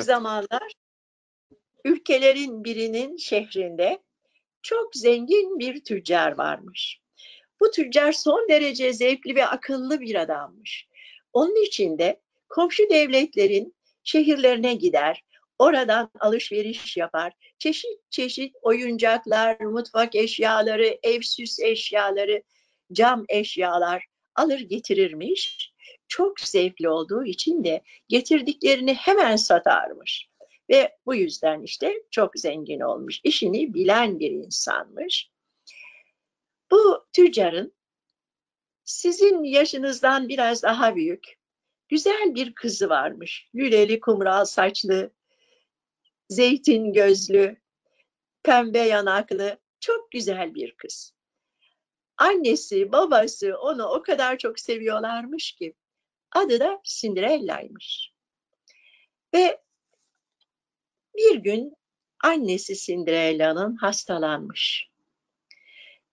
zamanlar ülkelerin birinin şehrinde çok zengin bir tüccar varmış. Bu tüccar son derece zevkli ve akıllı bir adammış. Onun için de komşu devletlerin şehirlerine gider, oradan alışveriş yapar. Çeşit çeşit oyuncaklar, mutfak eşyaları, ev süs eşyaları, cam eşyalar alır getirirmiş. Çok zevkli olduğu için de getirdiklerini hemen satarmış. Ve bu yüzden işte çok zengin olmuş. İşini bilen bir insanmış. Bu tüccarın sizin yaşınızdan biraz daha büyük, güzel bir kızı varmış. Lüleli kumral saçlı, zeytin gözlü, pembe yanaklı, çok güzel bir kız. Annesi, babası onu o kadar çok seviyorlarmış ki adı da Cinderella'ymış. Ve bir gün annesi Cinderella'nın hastalanmış.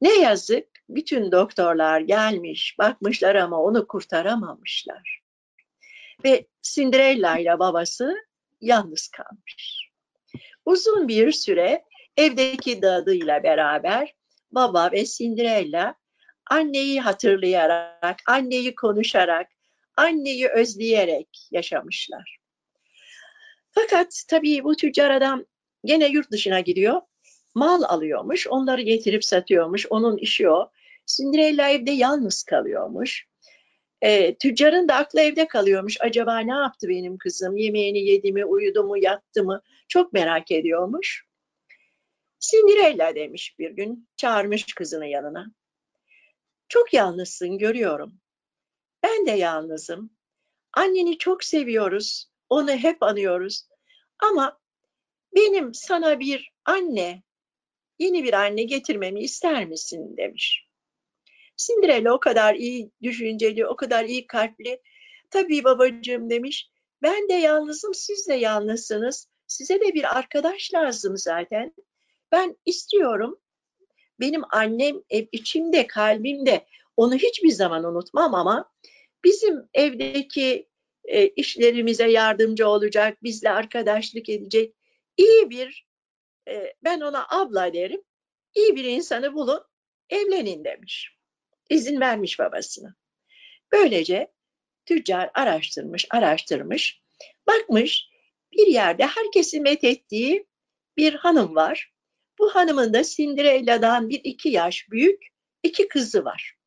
Ne yazık bütün doktorlar gelmiş, bakmışlar ama onu kurtaramamışlar. Ve Cinderella ile babası yalnız kalmış. Uzun bir süre evdeki dadıyla beraber baba ve Cinderella anneyi hatırlayarak, anneyi konuşarak, anneyi özleyerek yaşamışlar. Fakat tabii bu tüccar adam gene yurt dışına gidiyor. Mal alıyormuş, onları getirip satıyormuş. Onun işi o. Cinderella evde yalnız kalıyormuş. E, tüccarın da aklı evde kalıyormuş. Acaba ne yaptı benim kızım? Yemeğini yedi mi, uyudu mu, yattı mı? Çok merak ediyormuş. Cinderella demiş bir gün, çağırmış kızını yanına. Çok yalnızsın görüyorum. Ben de yalnızım. Anneni çok seviyoruz. Onu hep anıyoruz. Ama benim sana bir anne, yeni bir anne getirmemi ister misin demiş. Cinderella o kadar iyi düşünceli, o kadar iyi kalpli. Tabii babacığım demiş. Ben de yalnızım, siz de yalnızsınız. Size de bir arkadaş lazım zaten. Ben istiyorum. Benim annem içimde, kalbimde. Onu hiçbir zaman unutmam ama bizim evdeki e, işlerimize yardımcı olacak, bizle arkadaşlık edecek iyi bir, e, ben ona abla derim, iyi bir insanı bulun, evlenin demiş. İzin vermiş babasına. Böylece tüccar araştırmış, araştırmış, bakmış bir yerde herkesi methettiği bir hanım var. Bu hanımın da Cinderella'dan bir iki yaş büyük iki kızı var.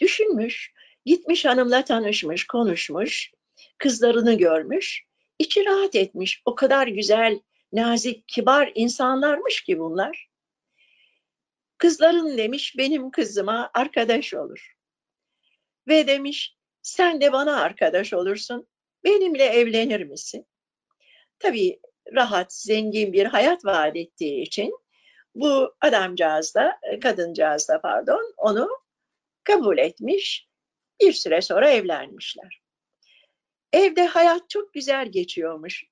Düşünmüş, Gitmiş hanımla tanışmış, konuşmuş, kızlarını görmüş, içi rahat etmiş. O kadar güzel, nazik, kibar insanlarmış ki bunlar. Kızların demiş benim kızıma arkadaş olur. Ve demiş sen de bana arkadaş olursun. Benimle evlenir misin? Tabii rahat, zengin bir hayat vaat ettiği için bu adamcağız da, kadıncağız da pardon onu kabul etmiş bir süre sonra evlenmişler. Evde hayat çok güzel geçiyormuş.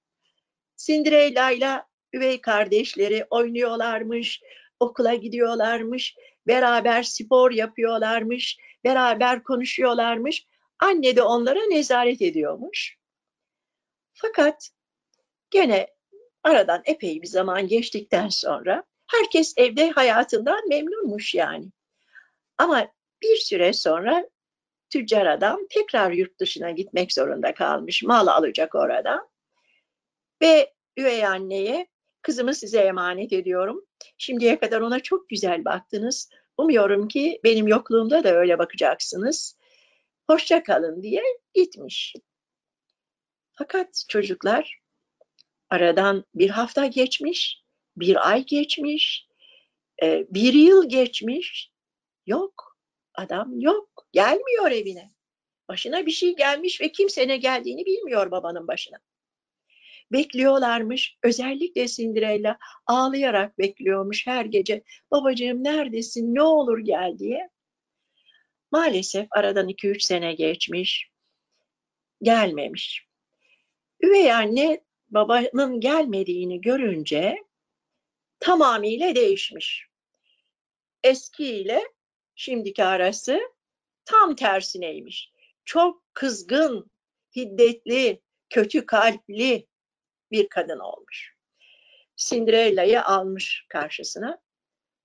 Cinderella ile üvey kardeşleri oynuyorlarmış, okula gidiyorlarmış, beraber spor yapıyorlarmış, beraber konuşuyorlarmış. Anne de onlara nezaret ediyormuş. Fakat gene aradan epey bir zaman geçtikten sonra herkes evde hayatından memnunmuş yani. Ama bir süre sonra tüccar adam tekrar yurt dışına gitmek zorunda kalmış. Mal alacak orada. Ve üvey anneye kızımı size emanet ediyorum. Şimdiye kadar ona çok güzel baktınız. Umuyorum ki benim yokluğumda da öyle bakacaksınız. Hoşça kalın diye gitmiş. Fakat çocuklar aradan bir hafta geçmiş, bir ay geçmiş, e, bir yıl geçmiş. Yok, adam yok. Gelmiyor evine. Başına bir şey gelmiş ve kimse ne geldiğini bilmiyor babanın başına. Bekliyorlarmış. Özellikle Cinderella ağlayarak bekliyormuş her gece. Babacığım neredesin? Ne olur gel diye. Maalesef aradan iki üç sene geçmiş. Gelmemiş. Üvey anne babanın gelmediğini görünce tamamıyla değişmiş. Eskiyle şimdiki arası tam tersineymiş. Çok kızgın, hiddetli, kötü kalpli bir kadın olmuş. Cinderella'yı almış karşısına.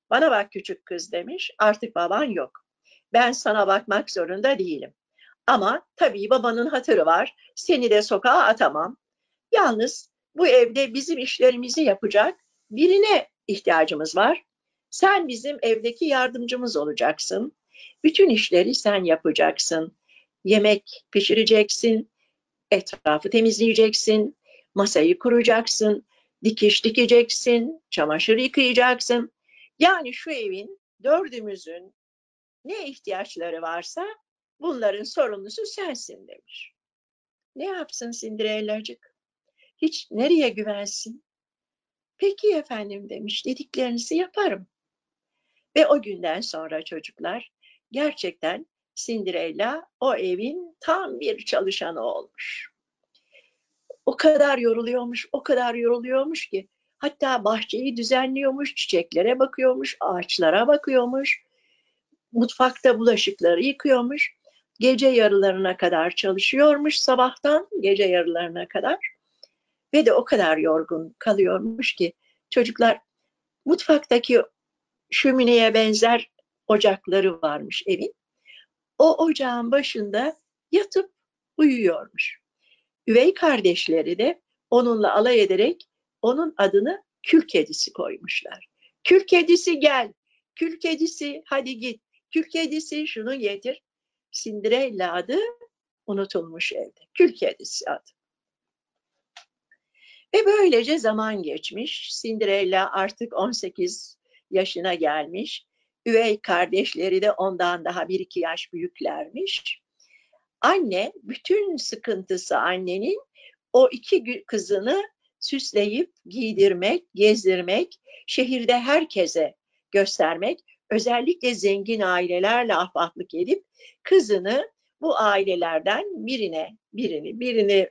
Bana bak küçük kız demiş. Artık baban yok. Ben sana bakmak zorunda değilim. Ama tabii babanın hatırı var. Seni de sokağa atamam. Yalnız bu evde bizim işlerimizi yapacak birine ihtiyacımız var. Sen bizim evdeki yardımcımız olacaksın. Bütün işleri sen yapacaksın. Yemek pişireceksin, etrafı temizleyeceksin, masayı kuracaksın, dikiş dikeceksin, çamaşır yıkayacaksın. Yani şu evin dördümüzün ne ihtiyaçları varsa bunların sorumlusu sensin demiş. Ne yapsın Cinderella'cık? Hiç nereye güvensin? Peki efendim demiş, dediklerinizi yaparım. Ve o günden sonra çocuklar gerçekten Cinderella o evin tam bir çalışanı olmuş. O kadar yoruluyormuş, o kadar yoruluyormuş ki hatta bahçeyi düzenliyormuş, çiçeklere bakıyormuş, ağaçlara bakıyormuş, mutfakta bulaşıkları yıkıyormuş, gece yarılarına kadar çalışıyormuş sabahtan gece yarılarına kadar ve de o kadar yorgun kalıyormuş ki çocuklar mutfaktaki şömineye benzer ocakları varmış evin. O ocağın başında yatıp uyuyormuş. Üvey kardeşleri de onunla alay ederek onun adını kül kedisi koymuşlar. Kül kedisi gel, kül kedisi hadi git, kül kedisi şunu getir. Cinderella adı unutulmuş evde. Kül kedisi adı. Ve böylece zaman geçmiş. Cinderella artık 18 yaşına gelmiş. Üvey kardeşleri de ondan daha bir iki yaş büyüklermiş. Anne, bütün sıkıntısı annenin o iki kızını süsleyip giydirmek, gezdirmek, şehirde herkese göstermek, özellikle zengin ailelerle ahbaplık edip kızını bu ailelerden birine, birini, birini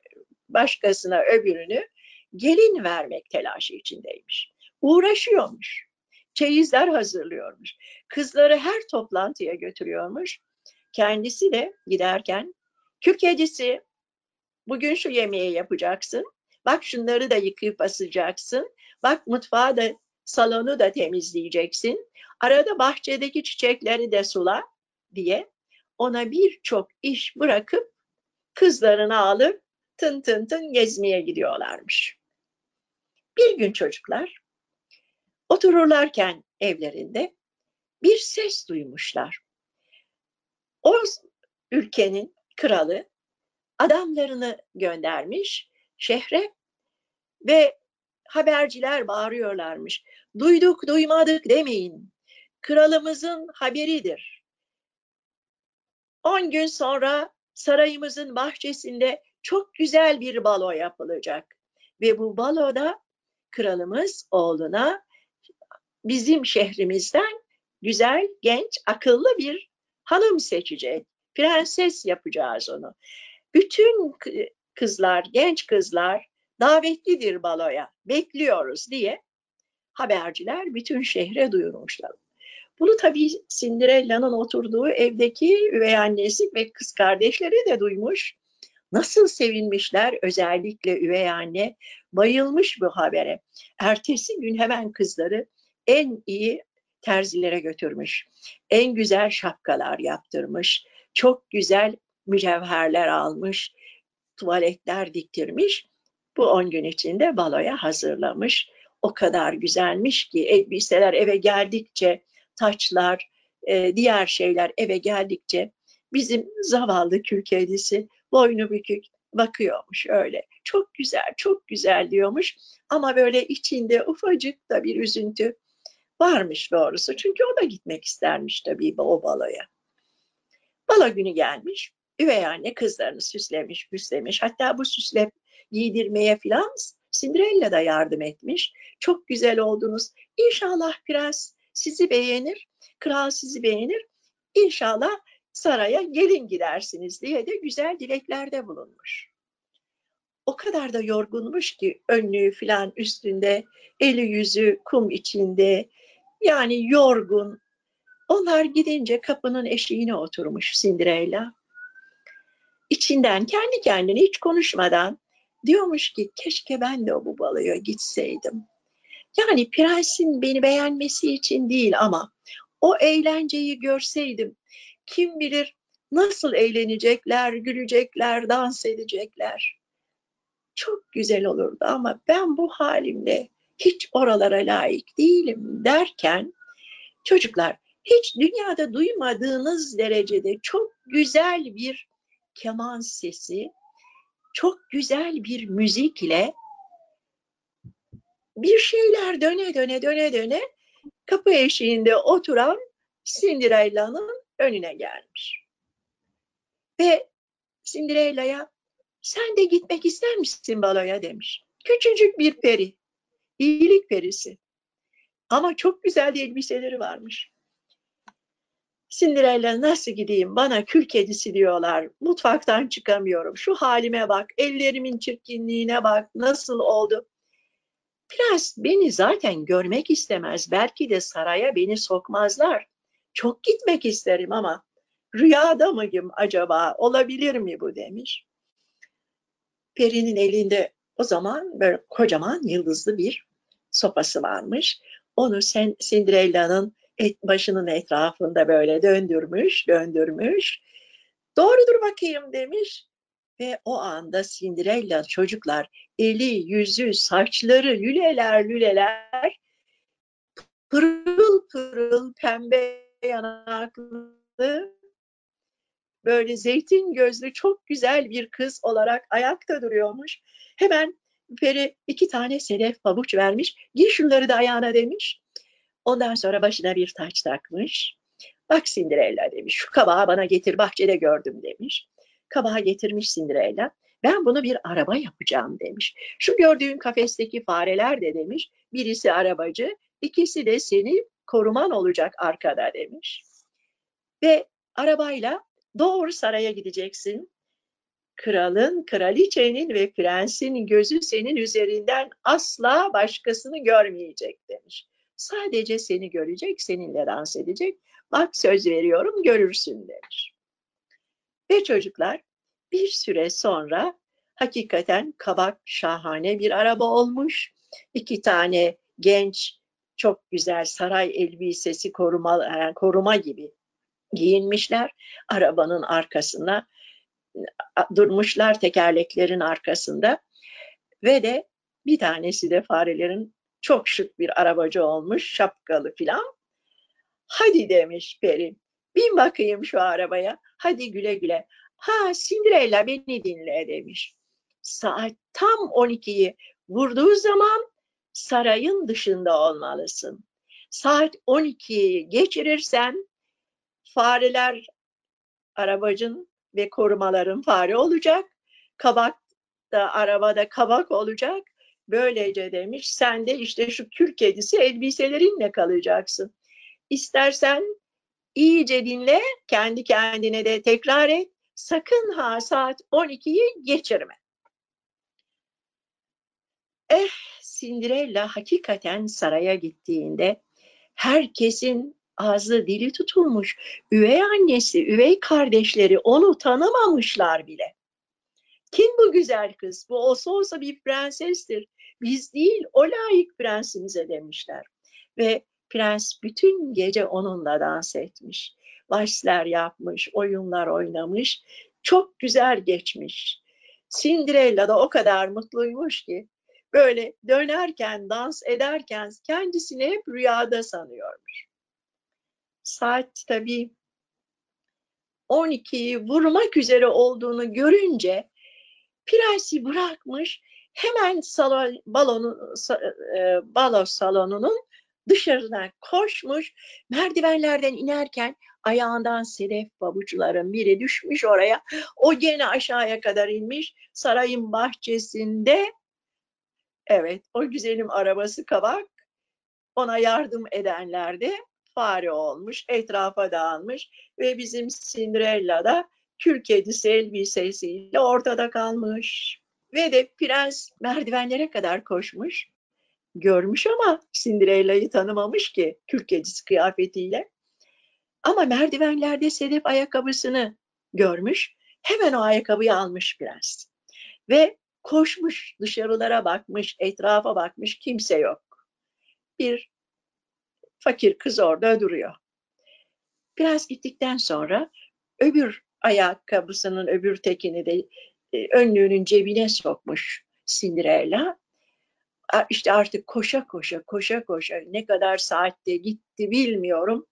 başkasına öbürünü gelin vermek telaşı içindeymiş. Uğraşıyormuş. Çeyizler hazırlıyormuş. Kızları her toplantıya götürüyormuş. Kendisi de giderken kül kedisi bugün şu yemeği yapacaksın. Bak şunları da yıkayıp asacaksın. Bak mutfağı da salonu da temizleyeceksin. Arada bahçedeki çiçekleri de sula diye ona birçok iş bırakıp kızlarını alıp tın tın tın gezmeye gidiyorlarmış. Bir gün çocuklar otururlarken evlerinde bir ses duymuşlar. O ülkenin kralı adamlarını göndermiş şehre ve haberciler bağırıyorlarmış. Duyduk duymadık demeyin. Kralımızın haberidir. On gün sonra sarayımızın bahçesinde çok güzel bir balo yapılacak. Ve bu baloda kralımız oğluna bizim şehrimizden güzel, genç, akıllı bir hanım seçecek. Prenses yapacağız onu. Bütün kızlar, genç kızlar davetlidir baloya, bekliyoruz diye haberciler bütün şehre duyurmuşlar. Bunu tabii Cinderella'nın oturduğu evdeki üvey annesi ve kız kardeşleri de duymuş. Nasıl sevinmişler özellikle üvey anne bayılmış bu habere. Ertesi gün hemen kızları en iyi terzilere götürmüş. En güzel şapkalar yaptırmış. Çok güzel mücevherler almış. Tuvaletler diktirmiş. Bu on gün içinde baloya hazırlamış. O kadar güzelmiş ki elbiseler eve geldikçe, taçlar, e, diğer şeyler eve geldikçe bizim zavallı kül boynu bükük bakıyormuş öyle. Çok güzel, çok güzel diyormuş ama böyle içinde ufacık da bir üzüntü varmış doğrusu. Çünkü o da gitmek istermiş tabii o baloya. Balo günü gelmiş. Üvey anne kızlarını süslemiş, süslemiş. Hatta bu süsle giydirmeye filan Cinderella da yardım etmiş. Çok güzel oldunuz. İnşallah prens sizi beğenir, kral sizi beğenir. İnşallah saraya gelin gidersiniz diye de güzel dileklerde bulunmuş. O kadar da yorgunmuş ki önlüğü filan üstünde, eli yüzü kum içinde, yani yorgun. Onlar gidince kapının eşiğine oturmuş Cinderella. İçinden kendi kendine hiç konuşmadan Diyormuş ki keşke ben de o bu baloya gitseydim. Yani prensin beni beğenmesi için değil ama o eğlenceyi görseydim kim bilir nasıl eğlenecekler, gülecekler, dans edecekler. Çok güzel olurdu ama ben bu halimle hiç oralara layık değilim derken çocuklar hiç dünyada duymadığınız derecede çok güzel bir keman sesi, çok güzel bir müzik ile bir şeyler döne döne döne döne kapı eşiğinde oturan Cinderella'nın önüne gelmiş. Ve Cinderella'ya sen de gitmek ister misin baloya demiş. Küçücük bir peri, iyilik perisi. Ama çok güzel elbiseleri varmış. Cinderella nasıl gideyim bana kül kedisi diyorlar. Mutfaktan çıkamıyorum. Şu halime bak, ellerimin çirkinliğine bak, nasıl oldu. Prens beni zaten görmek istemez. Belki de saraya beni sokmazlar. Çok gitmek isterim ama rüyada mıyım acaba? Olabilir mi bu demiş. Peri'nin elinde o zaman böyle kocaman yıldızlı bir sopası varmış. Onu Cinderella'nın et, başının etrafında böyle döndürmüş, döndürmüş. Doğrudur bakayım demiş. Ve o anda Cinderella çocuklar eli, yüzü, saçları lüleler lüleler pırıl pırıl pembe yanaklı böyle zeytin gözlü çok güzel bir kız olarak ayakta duruyormuş. Hemen Peri iki tane sedef pabuç vermiş. Giy şunları da ayağına demiş. Ondan sonra başına bir taç takmış. Bak Cinderella demiş. Şu kabağı bana getir bahçede gördüm demiş. Kabağı getirmiş Cinderella. Ben bunu bir araba yapacağım demiş. Şu gördüğün kafesteki fareler de demiş. Birisi arabacı, ikisi de seni koruman olacak arkada demiş. Ve arabayla doğru saraya gideceksin. Kralın, kraliçenin ve prensin gözü senin üzerinden asla başkasını görmeyecek demiş. Sadece seni görecek, seninle dans edecek. Bak söz veriyorum görürsün demiş. Ve çocuklar bir süre sonra hakikaten kabak şahane bir araba olmuş. İki tane genç çok güzel saray elbisesi koruma, yani koruma gibi giyinmişler. Arabanın arkasına durmuşlar tekerleklerin arkasında ve de bir tanesi de farelerin çok şık bir arabacı olmuş, şapkalı filan. Hadi demiş Peri, bin bakayım şu arabaya, hadi güle güle. Ha Cinderella beni dinle demiş. Saat tam 12'yi vurduğu zaman sarayın dışında olmalısın. Saat 12'yi geçirirsen fareler arabacın ve korumaların fare olacak. Kabak da arabada kabak olacak. Böylece demiş sen de işte şu kür kedisi elbiselerinle kalacaksın. İstersen iyice dinle, kendi kendine de tekrar et. Sakın ha saat 12'yi geçirme. Eh Cinderella hakikaten saraya gittiğinde herkesin ağzı dili tutulmuş. Üvey annesi, üvey kardeşleri onu tanımamışlar bile. Kim bu güzel kız? Bu olsa olsa bir prensestir. Biz değil, o layık prensimize demişler. Ve prens bütün gece onunla dans etmiş. Varsler yapmış, oyunlar oynamış. Çok güzel geçmiş. Cinderella da o kadar mutluymuş ki böyle dönerken, dans ederken kendisini hep rüyada sanıyormuş. Saat tabii 12'yi vurmak üzere olduğunu görünce prensi bırakmış hemen salon, balonu, e, balo salonunun dışarına koşmuş merdivenlerden inerken ayağından sedef babuçların biri düşmüş oraya. O gene aşağıya kadar inmiş sarayın bahçesinde. Evet o güzelim arabası kabak ona yardım edenler de fare olmuş, etrafa dağılmış ve bizim Cinderella da kül kedisi elbisesiyle ortada kalmış. Ve de prens merdivenlere kadar koşmuş. Görmüş ama Cinderella'yı tanımamış ki kül kedisi kıyafetiyle. Ama merdivenlerde sedef ayakkabısını görmüş. Hemen o ayakkabıyı almış prens. Ve Koşmuş dışarılara bakmış, etrafa bakmış kimse yok. Bir fakir kız orada duruyor. Biraz gittikten sonra öbür ayakkabısının öbür tekini de e, önlüğünün cebine sokmuş Cinderella. İşte artık koşa koşa koşa koşa ne kadar saatte gitti bilmiyorum.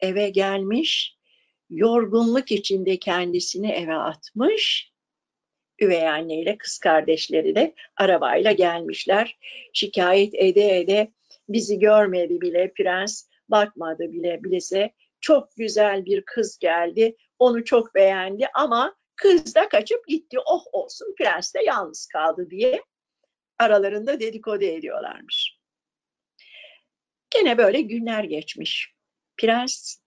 Eve gelmiş yorgunluk içinde kendisini eve atmış. Üvey anneyle kız kardeşleri de arabayla gelmişler. Şikayet ede ede bizi görmedi bile prens, bakmadı bile bilese çok güzel bir kız geldi. Onu çok beğendi ama kız da kaçıp gitti. Oh olsun prens de yalnız kaldı diye aralarında dedikodu ediyorlarmış. Gene böyle günler geçmiş. Prens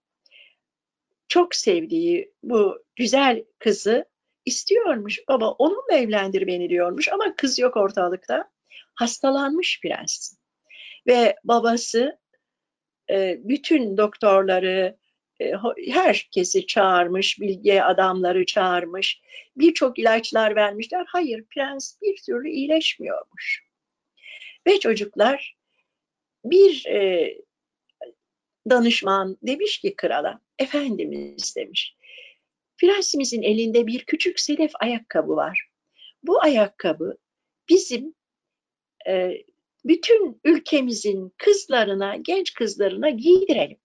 çok sevdiği bu güzel kızı istiyormuş. Baba onunla evlendir beni diyormuş ama kız yok ortalıkta. Hastalanmış prens. Ve babası e, bütün doktorları, e, herkesi çağırmış, bilge adamları çağırmış. Birçok ilaçlar vermişler. Hayır, prens bir türlü iyileşmiyormuş. Ve çocuklar bir e, danışman demiş ki krala, efendimiz demiş, prensimizin elinde bir küçük sedef ayakkabı var. Bu ayakkabı bizim e, bütün ülkemizin kızlarına, genç kızlarına giydirelim.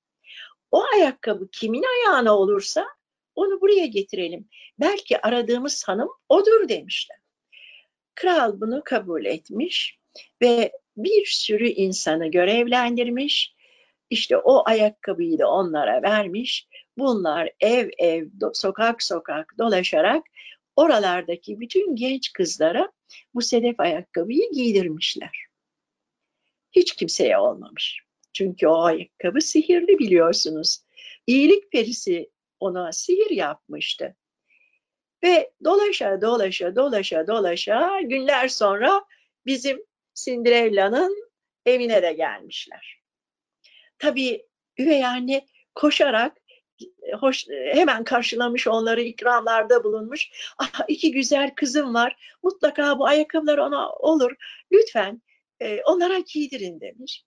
O ayakkabı kimin ayağına olursa onu buraya getirelim. Belki aradığımız hanım odur demişler. Kral bunu kabul etmiş ve bir sürü insanı görevlendirmiş. İşte o ayakkabıyı da onlara vermiş. Bunlar ev ev, sokak sokak dolaşarak oralardaki bütün genç kızlara bu sedef ayakkabıyı giydirmişler. Hiç kimseye olmamış. Çünkü o ayakkabı sihirli biliyorsunuz. İyilik perisi ona sihir yapmıştı. Ve dolaşa dolaşa dolaşa dolaşa günler sonra bizim Cinderella'nın evine de gelmişler. Tabii üvey anne koşarak hoş, hemen karşılamış onları ikramlarda bulunmuş. Ah, iki güzel kızım var. Mutlaka bu ayakkabılar ona olur. Lütfen e, onlara giydirin demiş.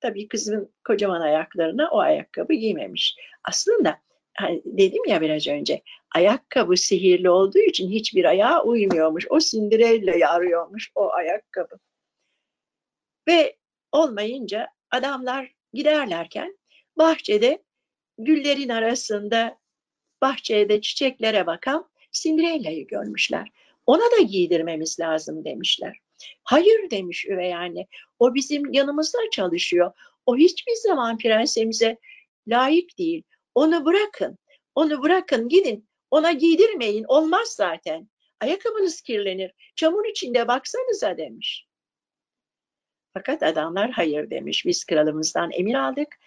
Tabii kızın kocaman ayaklarına o ayakkabı giymemiş. Aslında hani dedim ya biraz önce ayakkabı sihirli olduğu için hiçbir ayağa uymuyormuş. O Cinderella'yı arıyormuş o ayakkabı. Ve olmayınca adamlar giderlerken bahçede güllerin arasında bahçede çiçeklere bakan Cinderella'yı görmüşler. Ona da giydirmemiz lazım demişler. Hayır demiş üvey anne. O bizim yanımızda çalışıyor. O hiçbir zaman prensemize layık değil. Onu bırakın. Onu bırakın gidin. Ona giydirmeyin. Olmaz zaten. Ayakkabınız kirlenir. Çamur içinde baksanıza demiş. Fakat adamlar hayır demiş. Biz kralımızdan emir aldık.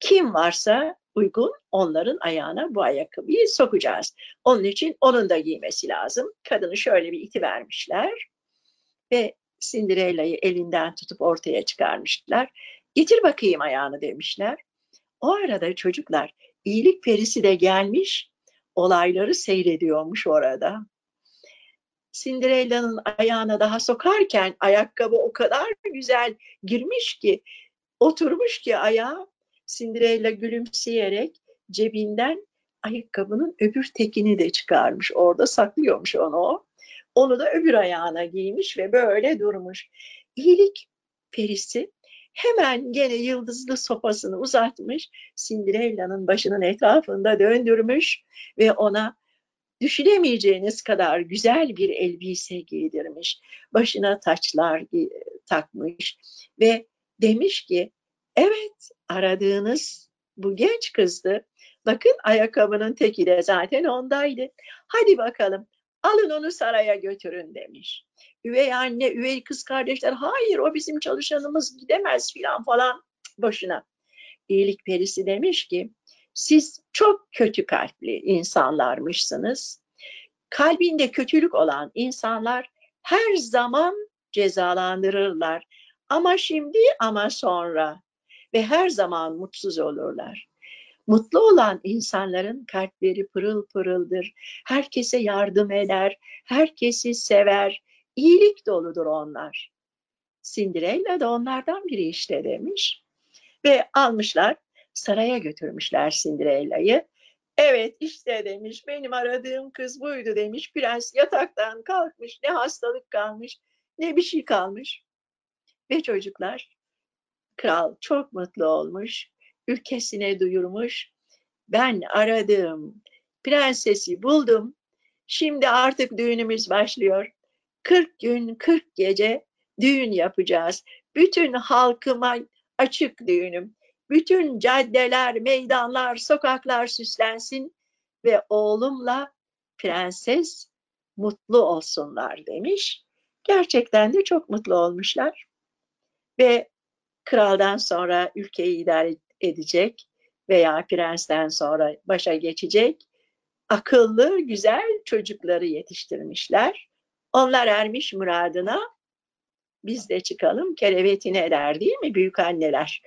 Kim varsa uygun onların ayağına bu ayakkabıyı sokacağız. Onun için onun da giymesi lazım. Kadını şöyle bir iti vermişler ve Cinderella'yı elinden tutup ortaya çıkarmışlar. Getir bakayım ayağını demişler. O arada çocuklar iyilik perisi de gelmiş olayları seyrediyormuş orada. Cinderella'nın ayağına daha sokarken ayakkabı o kadar güzel girmiş ki oturmuş ki ayağı Cinderella gülümseyerek cebinden ayakkabının öbür tekini de çıkarmış. Orada saklıyormuş onu. Onu da öbür ayağına giymiş ve böyle durmuş. İyilik perisi hemen gene yıldızlı sopasını uzatmış, Cinderella'nın başının etrafında döndürmüş ve ona düşünemeyeceğiniz kadar güzel bir elbise giydirmiş. Başına taçlar takmış ve demiş ki evet aradığınız bu genç kızdı. Bakın ayakkabının teki de zaten ondaydı. Hadi bakalım alın onu saraya götürün demiş. Üvey anne, üvey kız kardeşler hayır o bizim çalışanımız gidemez filan falan boşuna. İyilik perisi demiş ki siz çok kötü kalpli insanlarmışsınız. Kalbinde kötülük olan insanlar her zaman cezalandırırlar. Ama şimdi ama sonra ve her zaman mutsuz olurlar. Mutlu olan insanların kalpleri pırıl pırıldır. Herkese yardım eder, herkesi sever, iyilik doludur onlar. Cinderella da onlardan biri işte demiş. Ve almışlar saraya götürmüşler Cinderella'yı. Evet işte demiş benim aradığım kız buydu demiş. Prens yataktan kalkmış ne hastalık kalmış ne bir şey kalmış. Ve çocuklar kral çok mutlu olmuş. Ülkesine duyurmuş. Ben aradığım prensesi buldum. Şimdi artık düğünümüz başlıyor. 40 gün 40 gece düğün yapacağız. Bütün halkıma açık düğünüm. Bütün caddeler, meydanlar, sokaklar süslensin ve oğlumla prenses mutlu olsunlar demiş. Gerçekten de çok mutlu olmuşlar. Ve kraldan sonra ülkeyi idare edecek veya prensten sonra başa geçecek akıllı, güzel çocukları yetiştirmişler. Onlar ermiş muradına biz de çıkalım kerevetine eder değil mi büyük anneler?